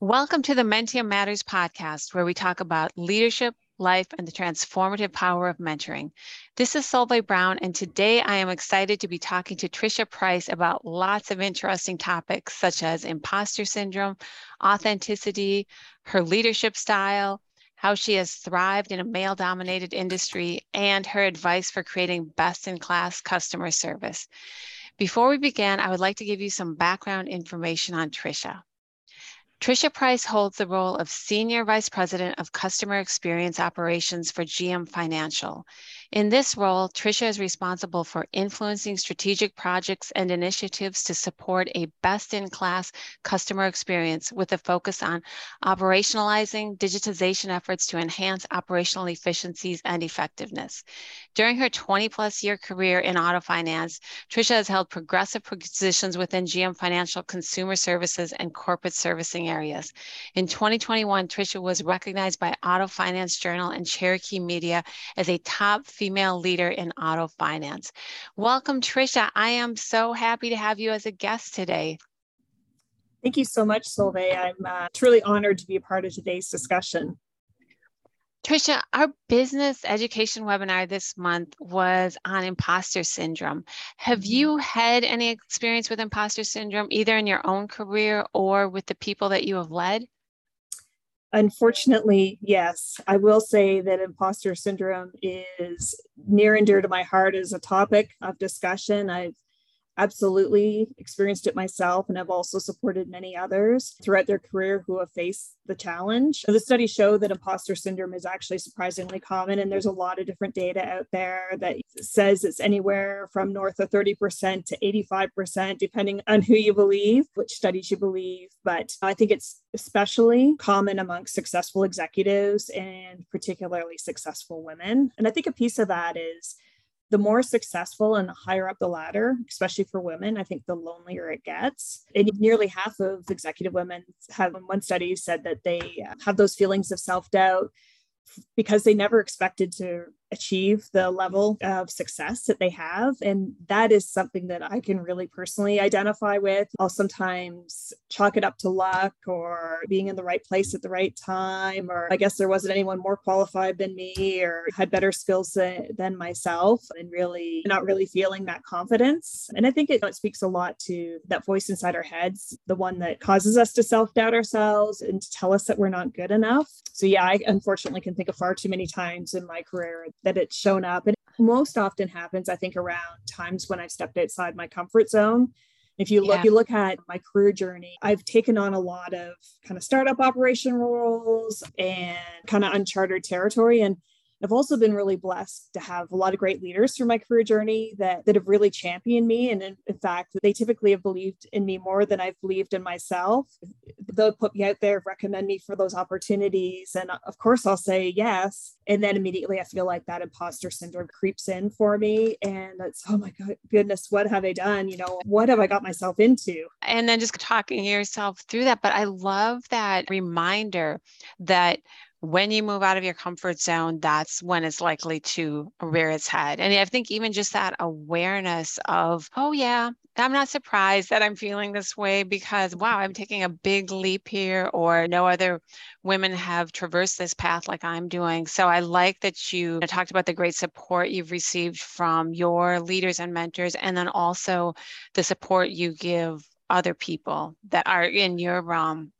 Welcome to the Menttium Matters podcast, where we talk about leadership, life, and the transformative power of mentoring. This is Solveig Brown, and today I am excited to be talking to Tricia Price about lots of interesting topics such as imposter syndrome, authenticity, her leadership style, how she has thrived in a male dominated industry, and her advice for creating best in class customer service. Before we begin, I would like to give you some background information on Tricia. Tricia Price holds the role of Senior Vice President of Customer Experience Operations for GM Financial. In this role, Tricia is responsible for influencing strategic projects and initiatives to support a best in class customer experience with a focus on operationalizing digitization efforts to enhance operational efficiencies and effectiveness. During her 20 plus year career in auto finance, Tricia has held progressive positions within GM Financial Consumer Services and Corporate Servicing areas. In 2021, Tricia was recognized by Auto Finance Journal and Cherokee Media as a top female leader in auto finance. Welcome, Tricia. I am so happy to have you as a guest today. Thank you so much, Solveig. I'm uh, truly honored to be a part of today's discussion. Tricia, our business education webinar this month was on imposter syndrome. Have mm-hmm. you had any experience with imposter syndrome, either in your own career or with the people that you have led? Unfortunately, yes. I will say that imposter syndrome is near and dear to my heart as a topic of discussion. I've absolutely experienced it myself and have also supported many others throughout their career who have faced the challenge. The studies show that imposter syndrome is actually surprisingly common, and there's a lot of different data out there that says it's anywhere from north of 30% to 85%, depending on who you believe, which studies you believe. But I think it's especially common amongst successful executives and particularly successful women. And I think a piece of that is the more successful and the higher up the ladder, especially for women, I think the lonelier it gets. And nearly half of executive women have, one study said that they have those feelings of self doubt because they never expected to achieve the level of success that they have. And that is something that I can really personally identify with. I'll sometimes chalk it up to luck or being in the right place at the right time, or I guess there wasn't anyone more qualified than me or had better skills than, than myself, and really not really feeling that confidence. And I think it, it speaks a lot to that voice inside our heads, the one that causes us to self doubt ourselves and to tell us that we're not good enough. So, yeah, I unfortunately can think of far too many times in my career that it's shown up. And most often happens, I think, around times when I've stepped outside my comfort zone. If you look, yeah. you look at my career journey, I've taken on a lot of kind of startup operation roles and kind of uncharted territory. And I've also been really blessed to have a lot of great leaders through my career journey that, that have really championed me. And in, in, fact, they typically have believed in me more than I've believed in myself. They'll put me out there, recommend me for those opportunities. And uh, of course, I'll say yes. And then immediately I feel like that imposter syndrome creeps in for me. And it's, oh my goodness, what have I done? You know, what have I got myself into? And then just talking yourself through that. But I love that reminder that when you move out of your comfort zone, that's when it's likely to rear its head. And I think even just that awareness of, oh, yeah, I'm not surprised that I'm feeling this way because, wow, I'm taking a big leap here, or no other women have traversed this path like I'm doing. So I like that you talked about the great support you've received from your leaders and mentors, and then also the support you give other people that are in your realm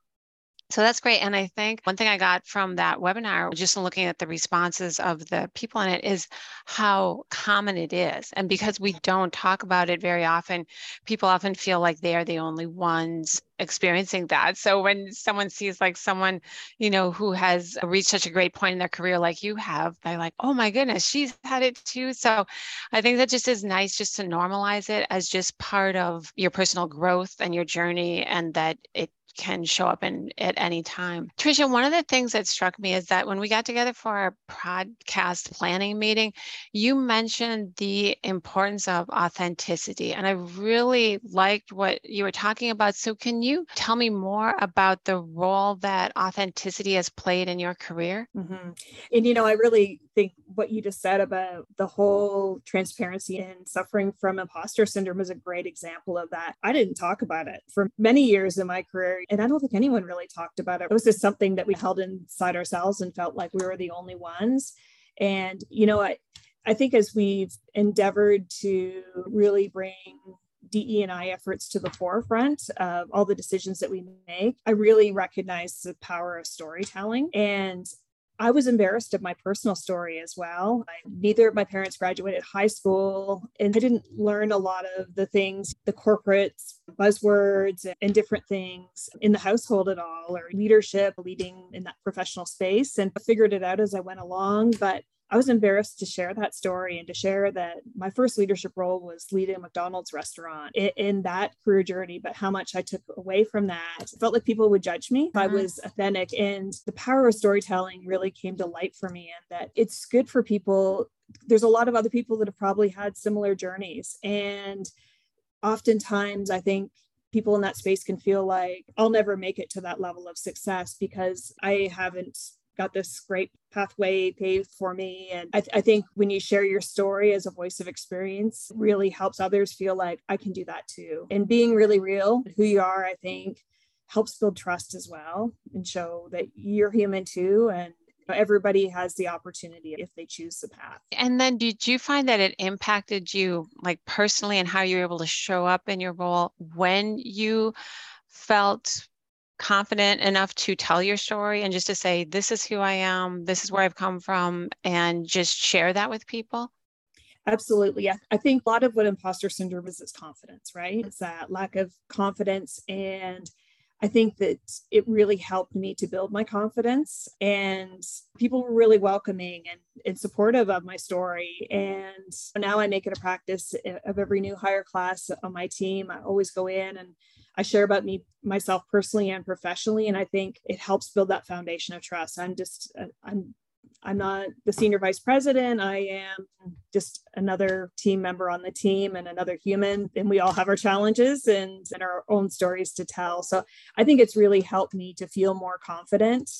so that's great. And I think one thing I got from that webinar, just looking at the responses of the people in it, is how common it is. And because we don't talk about it very often, people often feel like they are the only ones experiencing that. So when someone sees like someone, you know, who has reached such a great point in their career like you have, they're like, oh my goodness, she's had it too. So I think that just is nice just to normalize it as just part of your personal growth and your journey and that it can show up in at any time. Tricia, one of the things that struck me is that when we got together for our podcast planning meeting, you mentioned the importance of authenticity. And I really liked what you were talking about. So can you tell me more about the role that authenticity has played in your career? Mm-hmm. And, you know, I really think what you just said about the whole transparency and suffering from imposter syndrome is a great example of that. I didn't talk about it for many years in my career, and I don't think anyone really talked about it. It was just something that we held inside ourselves and felt like we were the only ones. And, you know, I, I think as we've endeavored to really bring DE&I efforts to the forefront of all the decisions that we make, I really recognize the power of storytelling. And I was embarrassed of my personal story as well. I, neither of my parents graduated high school, and I didn't learn a lot of the things, the corporate buzzwords and different things in the household at all, or leadership, leading in that professional space, and I figured it out as I went along. But I was embarrassed to share that story and to share that my first leadership role was leading a McDonald's restaurant in, in that career journey, but how much I took away from that. It felt like people would judge me if I mm-hmm. was authentic. And the power of storytelling really came to light for me, and that it's good for people. There's a lot of other people that have probably had similar journeys. And oftentimes, I think people in that space can feel like I'll never make it to that level of success because I haven't got this great pathway paved for me. And I, th- I, think when you share your story as a voice of experience, really helps others feel like I can do that too. And being really real, who you are, I think helps build trust as well and show that you're human too. And everybody has the opportunity if they choose the path. And then did you find that it impacted you like personally and how you were able to show up in your role when you felt confident enough to tell your story and just to say, this is who I am, this is where I've come from, and just share that with people? Absolutely. I, I think a lot of what imposter syndrome is is confidence, right? It's that lack of confidence. And I think that it really helped me to build my confidence. And people were really welcoming and, and supportive of my story. And now I make it a practice eh, of every new hire class on my team. I always go in and I share about me myself personally and professionally, and I think it helps build that foundation of trust. I'm just uh, I'm I'm not the senior vice president. I am just another team member on the team and another human. And we all have our challenges and, and our own stories to tell. So I think it's really helped me to feel more confident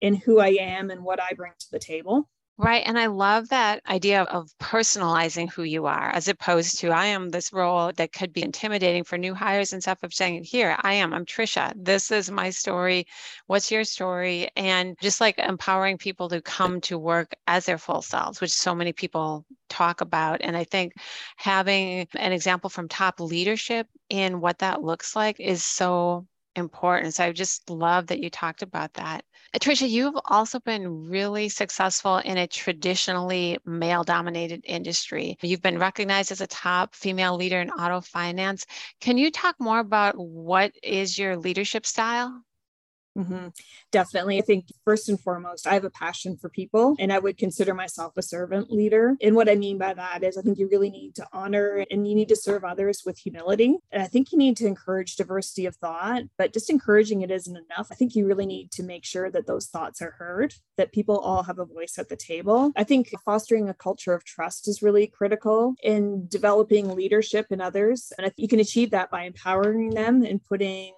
in who I am and what I bring to the table. Right. And I love that idea of personalizing who you are as opposed to I am this role that could be intimidating for new hires and stuff of saying, here, I am, I'm Tricia. This is my story. What's your story? And just like empowering people to come to work as their full selves, which so many people talk about. And I think having an example from top leadership in what that looks like is so important. So I just love that you talked about that. Tricia, you've also been really successful in a traditionally male dominated industry. You've been recognized as a top female leader in auto finance. Can you talk more about what is your leadership style? Mm-hmm. Definitely. I think first and foremost, I have a passion for people and I would consider myself a servant leader. And what I mean by that is I think you really need to honor and you need to serve others with humility. And I think you need to encourage diversity of thought, but just encouraging it isn't enough. I think you really need to make sure that those thoughts are heard, that people all have a voice at the table. I think fostering a culture of trust is really critical in developing leadership in others. And you can achieve that by empowering them and putting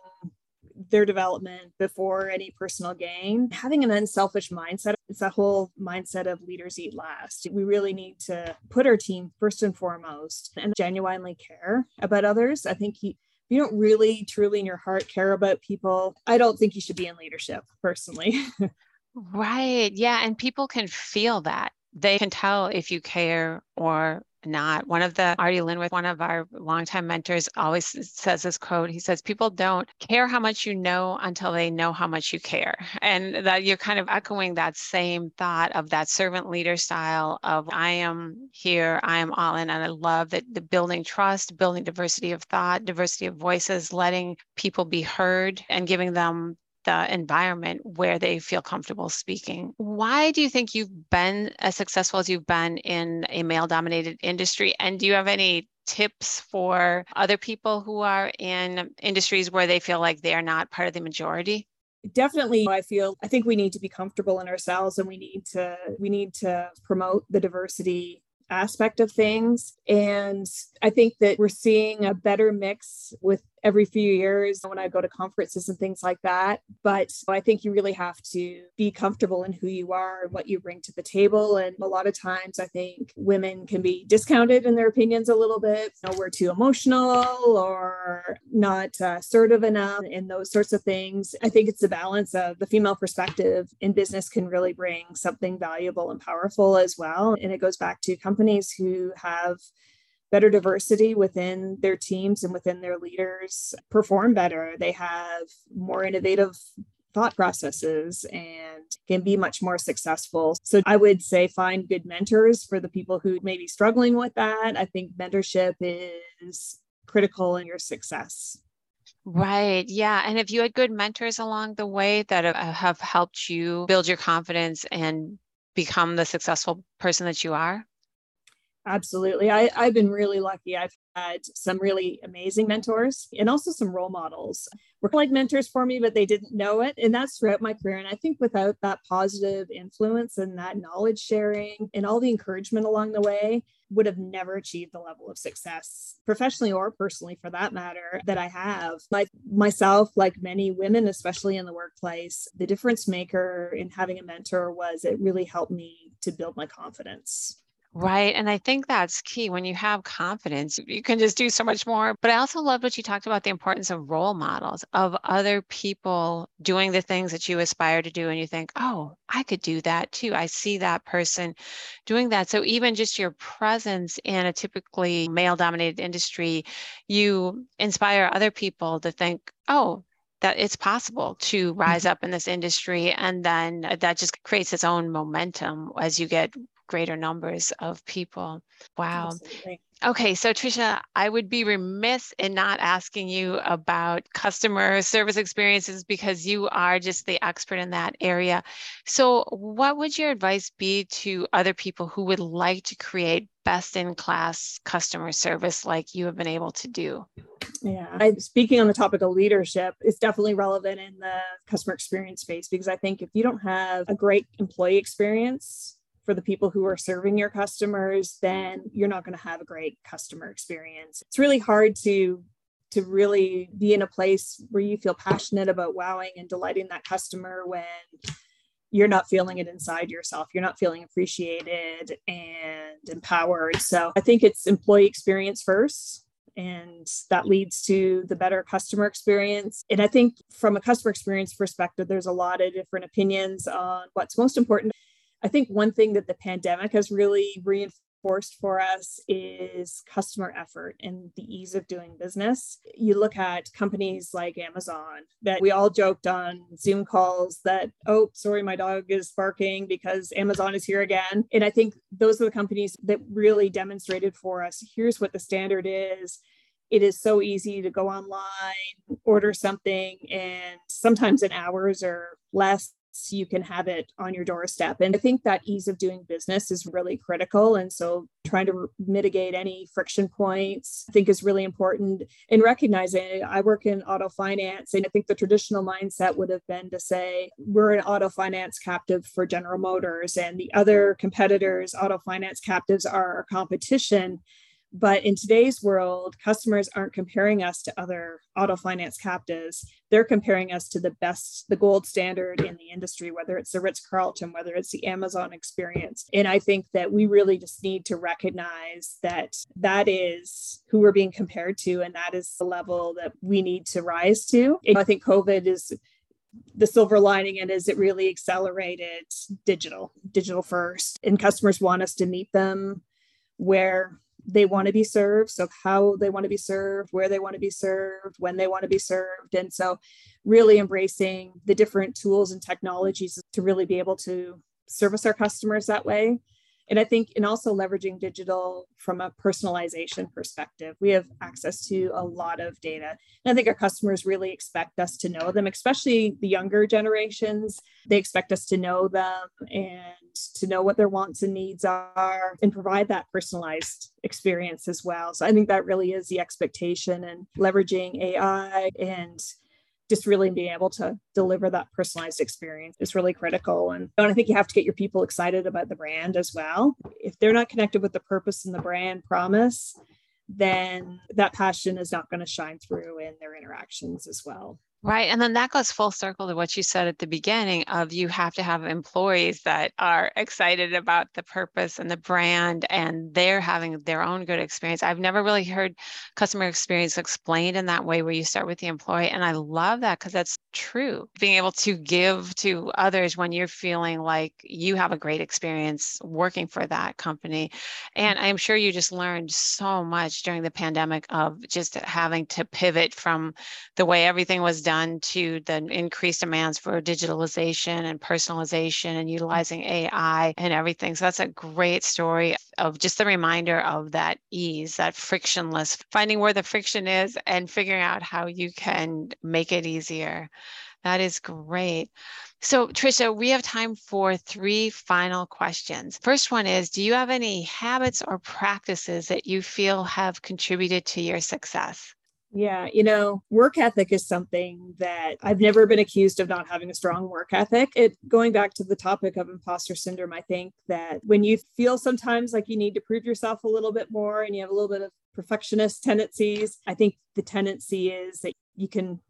their development before any personal gain. Having an unselfish mindset, it's that whole mindset of leaders eat last. We really need to put our team first and foremost and genuinely care about others. I think he, you don't really truly in your heart care about people, I don't think you should be in leadership personally. right. Yeah. And people can feel that. They can tell if you care or not. One of the Artie Linwith, one of our longtime mentors, always says this quote. He says, People don't care how much you know until they know how much you care. And that you're kind of echoing that same thought of that servant leader style of I am here, I am all in. And I love that the building trust, building diversity of thought, diversity of voices, letting people be heard and giving them the environment where they feel comfortable speaking. Why do you think you've been as successful as you've been in a male dominated industry? And do you have any tips for other people who are in industries where they feel like they're not part of the majority? definitely i feel i think we need to be comfortable in ourselves and we need to we need to promote the diversity aspect of things. And I think that we're seeing a better mix with every few years when I go to conferences and things like that. But I think you really have to be comfortable in who you are and what you bring to the table. And a lot of times I think women can be discounted in their opinions a little bit. You know, we're too emotional or not uh, assertive enough and those sorts of things. I think it's the balance of the female perspective in business can really bring something valuable and powerful as well. And it goes back to companies who have better diversity within their teams and within their leaders perform better. They have more innovative thought processes and can be much more successful. So I would say find good mentors for the people who may be struggling with that. I think mentorship is critical in your success. Right. Yeah. And if you had good mentors along the way that uh, have helped you build your confidence and become the successful person that you are? Absolutely. I, I've been really lucky. I've had some really amazing mentors and also some role models. Were like mentors for me, but they didn't know it. And that's throughout my career. And I think without that positive influence and that knowledge sharing and all the encouragement along the way, would have never achieved the level of success professionally or personally for that matter that I have. Like myself, like many women, especially in the workplace, the difference maker in having a mentor was it really helped me to build my confidence. Right. And I think that's key. When you have confidence, you can just do so much more. But I also love what you talked about the importance of role models, of other people doing the things that you aspire to do. And you think, oh, I could do that too. I see that person doing that. So even just your presence in a typically male dominated industry, you inspire other people to think, oh, that it's possible to rise mm-hmm. up in this industry and then that just creates its own momentum as you get greater numbers of people. Wow. Absolutely. Okay, so Tricia, I would be remiss in not asking you about customer service experiences because you are just the expert in that area. So, what would your advice be to other people who would like to create best in class customer service like you have been able to do? Yeah, I, speaking on the topic of leadership, it's definitely relevant in the customer experience space because I think if you don't have a great employee experience, for the people who are serving your customers, then you're not going to have a great customer experience. It's really hard to to really be in a place where you feel passionate about wowing and delighting that customer when you're not feeling it inside yourself. You're not feeling appreciated and empowered. So I think it's employee experience first. And that leads to the better customer experience. And I think from a customer experience perspective, there's a lot of different opinions on what's most important. I think one thing that the pandemic has really reinforced for us is customer effort and the ease of doing business. You look at companies like Amazon that we all joked on Zoom calls that, oh, sorry, my dog is barking because Amazon is here again. And I think those are the companies that really demonstrated for us here's what the standard is it is so easy to go online, order something, and sometimes in hours or less, you can have it on your doorstep. And I think that ease of doing business is really critical. And so trying to mitigate any friction points, I think is really important. in recognizing I work in auto finance, and I think the traditional mindset would have been to say, we're an auto finance captive for General Motors, and the other competitors, auto finance captives, are our competition. But in today's world, customers aren't comparing us to other auto finance captives. They're comparing us to the best, the gold standard in the industry, whether it's the Ritz Carlton, whether it's the Amazon experience. And I think that we really just need to recognize that that is who we're being compared to, and that is the level that we need to rise to. And I think COVID is the silver lining and is it really accelerated digital digital first and customers want us to meet them where they want to be served. So, how they want to be served, where they want to be served, when they want to be served. And so, really embracing the different tools and technologies to really be able to service our customers that way and I think, and also leveraging digital from a personalization perspective, we have access to a lot of data. And I think our customers really expect us to know them, especially the younger generations. They expect us to know them and to know what their wants and needs are and provide that personalized experience as well. So I think that really is the expectation and leveraging AI and just really being able to deliver that personalized experience is really critical. And, and I think you have to get your people excited about the brand as well. If they're not connected with the purpose and the brand promise, then that passion is not going to shine through in their interactions as well. Right. And then that goes full circle to what you said at the beginning of you have to have employees that are excited about the purpose and the brand and they're having their own good experience. I've never really heard customer experience explained in that way where you start with the employee. And I love that because that's true. Being able to give to others when you're feeling like you have a great experience working for that company. And I'm sure you just learned so much during the pandemic of just having to pivot from the way everything was done done to the increased demands for digitalization and personalization and utilizing AI and everything. So that's a great story of just the reminder of that ease, that frictionless, finding where the friction is and figuring out how you can make it easier. That is great. So, Tricia, we have time for three final questions. First one is Do you have any habits or practices that you feel have contributed to your success? Yeah, you know, work ethic is something that I've never been accused of not having a strong work ethic. It going back to the topic of imposter syndrome, I think that when you feel sometimes like you need to prove yourself a little bit more and you have a little bit of perfectionist tendencies, I think the tendency is that you can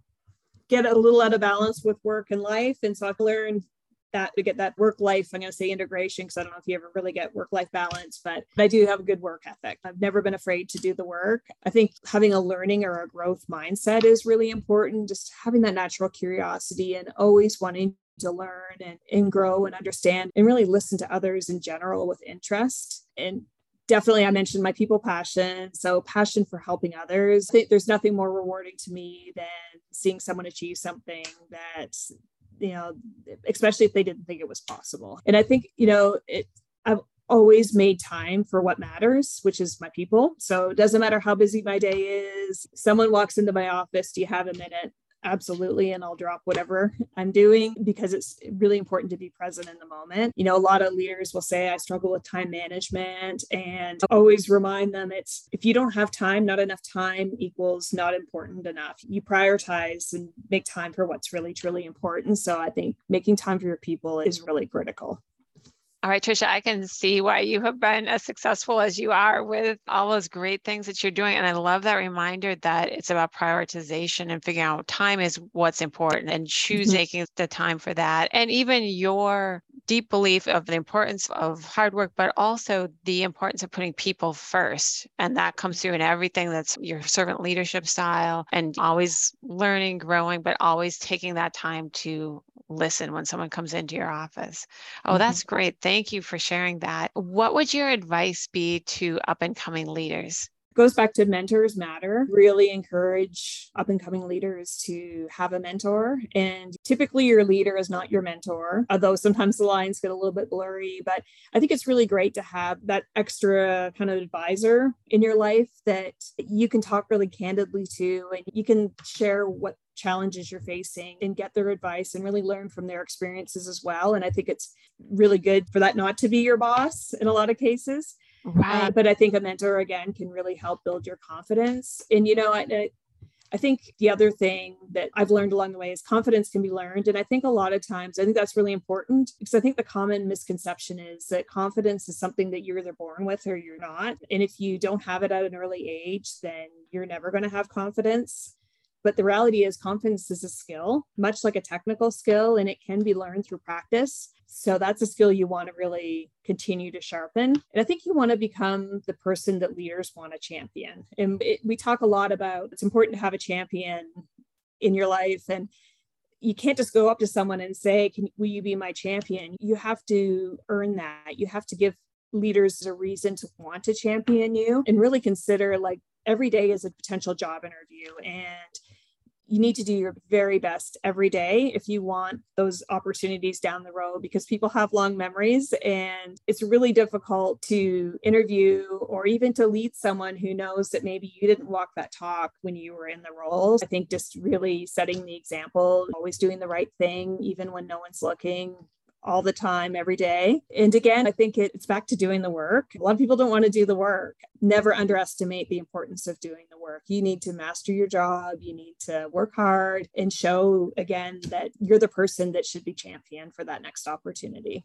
get a little out of balance with work and life. And so I've learned that to get that work life i'm going to say integration because i don't know if you ever really get work life balance but i do have a good work ethic. I've never been afraid to do the work. I think having a learning or a growth mindset is really important just having that natural curiosity and always wanting to learn and, and grow and understand and really listen to others in general with interest. And definitely i mentioned my people passion so passion for helping others. There's nothing more rewarding to me than seeing someone achieve something that you know, especially if they didn't think it was possible. And I think, you know, it, I've always made time for what matters, which is my people. So it doesn't matter how busy my day is. Someone walks into my office, do you have a minute? Absolutely and i'll drop whatever i'm doing because it's really important to be present in the moment. You know a lot of leaders will say i struggle with time management and always remind them it's if you don't have time not enough time equals not important enough. You prioritize and make time for what's really truly important. So i think making time for your people is really critical all right, Tricia, I can see why you have been as successful as you are with all those great things that you're doing. And I love that reminder that it's about prioritization and figuring out time is what's important and choosing mm-hmm. the time for that. And even your deep belief of the importance of hard work, but also the importance of putting people first. And that comes through in everything that's your servant leadership style and always learning, growing, but always taking that time to listen when someone comes into your office. Oh, mm-hmm. that's great. Thank you for sharing that. What would your advice be to up and coming leaders? Goes back to mentors matter. Really encourage up and coming leaders to have a mentor. And typically, your leader is not your mentor, although sometimes the lines get a little bit blurry. But I think it's really great to have that extra kind of advisor in your life that you can talk really candidly to and you can share what challenges you're facing and get their advice and really learn from their experiences as well. And I think it's really good for that not to be your boss in a lot of cases. Right. Uh, but I think a mentor again can really help build your confidence. And you know, I, I think the other thing that I've learned along the way is confidence can be learned. And I think a lot of times, I think that's really important because I think the common misconception is that confidence is something that you're either born with or you're not. And if you don't have it at an early age, then you're never going to have confidence. But the reality is, confidence is a skill, much like a technical skill, and it can be learned through practice. So that's a skill you want to really continue to sharpen. And I think you want to become the person that leaders want to champion. And it, we talk a lot about it's important to have a champion in your life. And you can't just go up to someone and say, Can, Will you be my champion? You have to earn that. You have to give leaders a reason to want to champion you and really consider like every day is a potential job interview. And you need to do your very best every day if you want those opportunities down the road because people have long memories and it's really difficult to interview or even to lead someone who knows that maybe you didn't walk that talk when you were in the roles. I think just really setting the example, always doing the right thing, even when no one's looking, all the time, every day. And again, I think it's back to doing the work. A lot of people don't want to do the work. Never underestimate the importance of doing the work. You need to master your job, you need to work hard and show again that you're the person that should be championed for that next opportunity.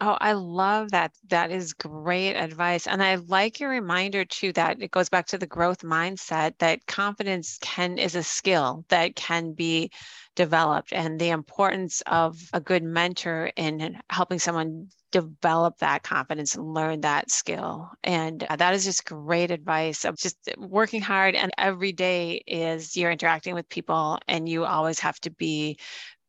Oh, I love that. That is great advice. And I like your reminder too that it goes back to the growth mindset that confidence can is a skill that can be developed and the importance of a good mentor in helping someone develop that confidence and learn that skill. And uh, that is just great advice of just working hard. And every day is you're interacting with people, and you always have to be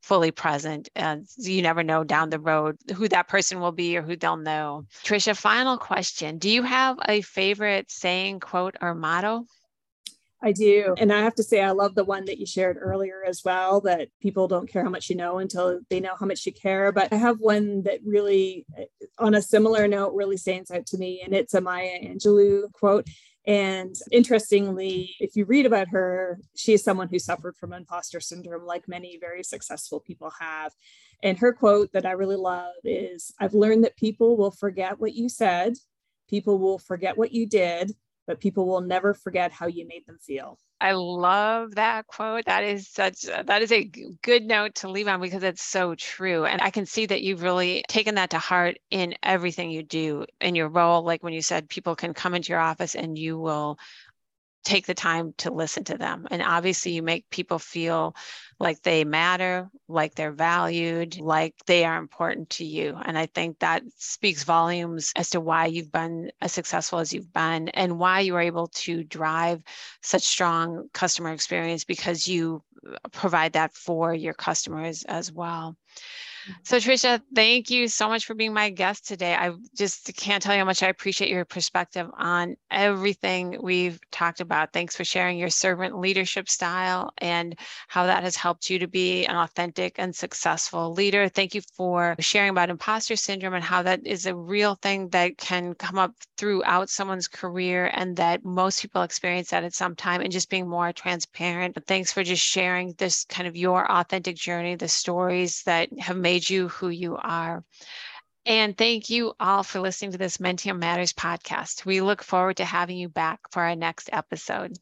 fully present and you never know down the road who that person will be or who they'll know. Tricia, final question. Do you have a favorite saying, quote, or motto? I do. And I have to say, I love the one that you shared earlier as well that people don't care how much you know until they know how much you care. But I have one that really, on a similar note, really stands out to me. And it's a Maya Angelou quote. And interestingly, if you read about her, she is someone who suffered from imposter syndrome, like many very successful people have. And her quote that I really love is I've learned that people will forget what you said, people will forget what you did, but people will never forget how you made them feel. I love that quote. That is such that is a good note to leave on because it's so true. And I can see that you've really taken that to heart in everything you do in your role. Like when you said people can come into your office and you will take the time to listen to them. And obviously, you make people feel like they matter, like they're valued, like they are important to you. And I think that speaks volumes as to why you've been as successful as you've been and why you are able to drive such strong customer experience because you uh, provide that for your customers as well. So, Tricia, thank you so much for being my guest today. I just can't tell you how much I appreciate your perspective on everything we've talked about. Thanks for sharing your servant leadership style and how that has helped you to be an authentic and successful leader. Thank you for sharing about imposter syndrome and how that is a real thing that can come up throughout someone's career and that most people experience that at some time and just being more transparent. Thanks for just sharing this kind of your authentic journey, the stories that have made made you who you are. And thank you all for listening to this Menttium Matters podcast. We look forward to having you back for our next episode.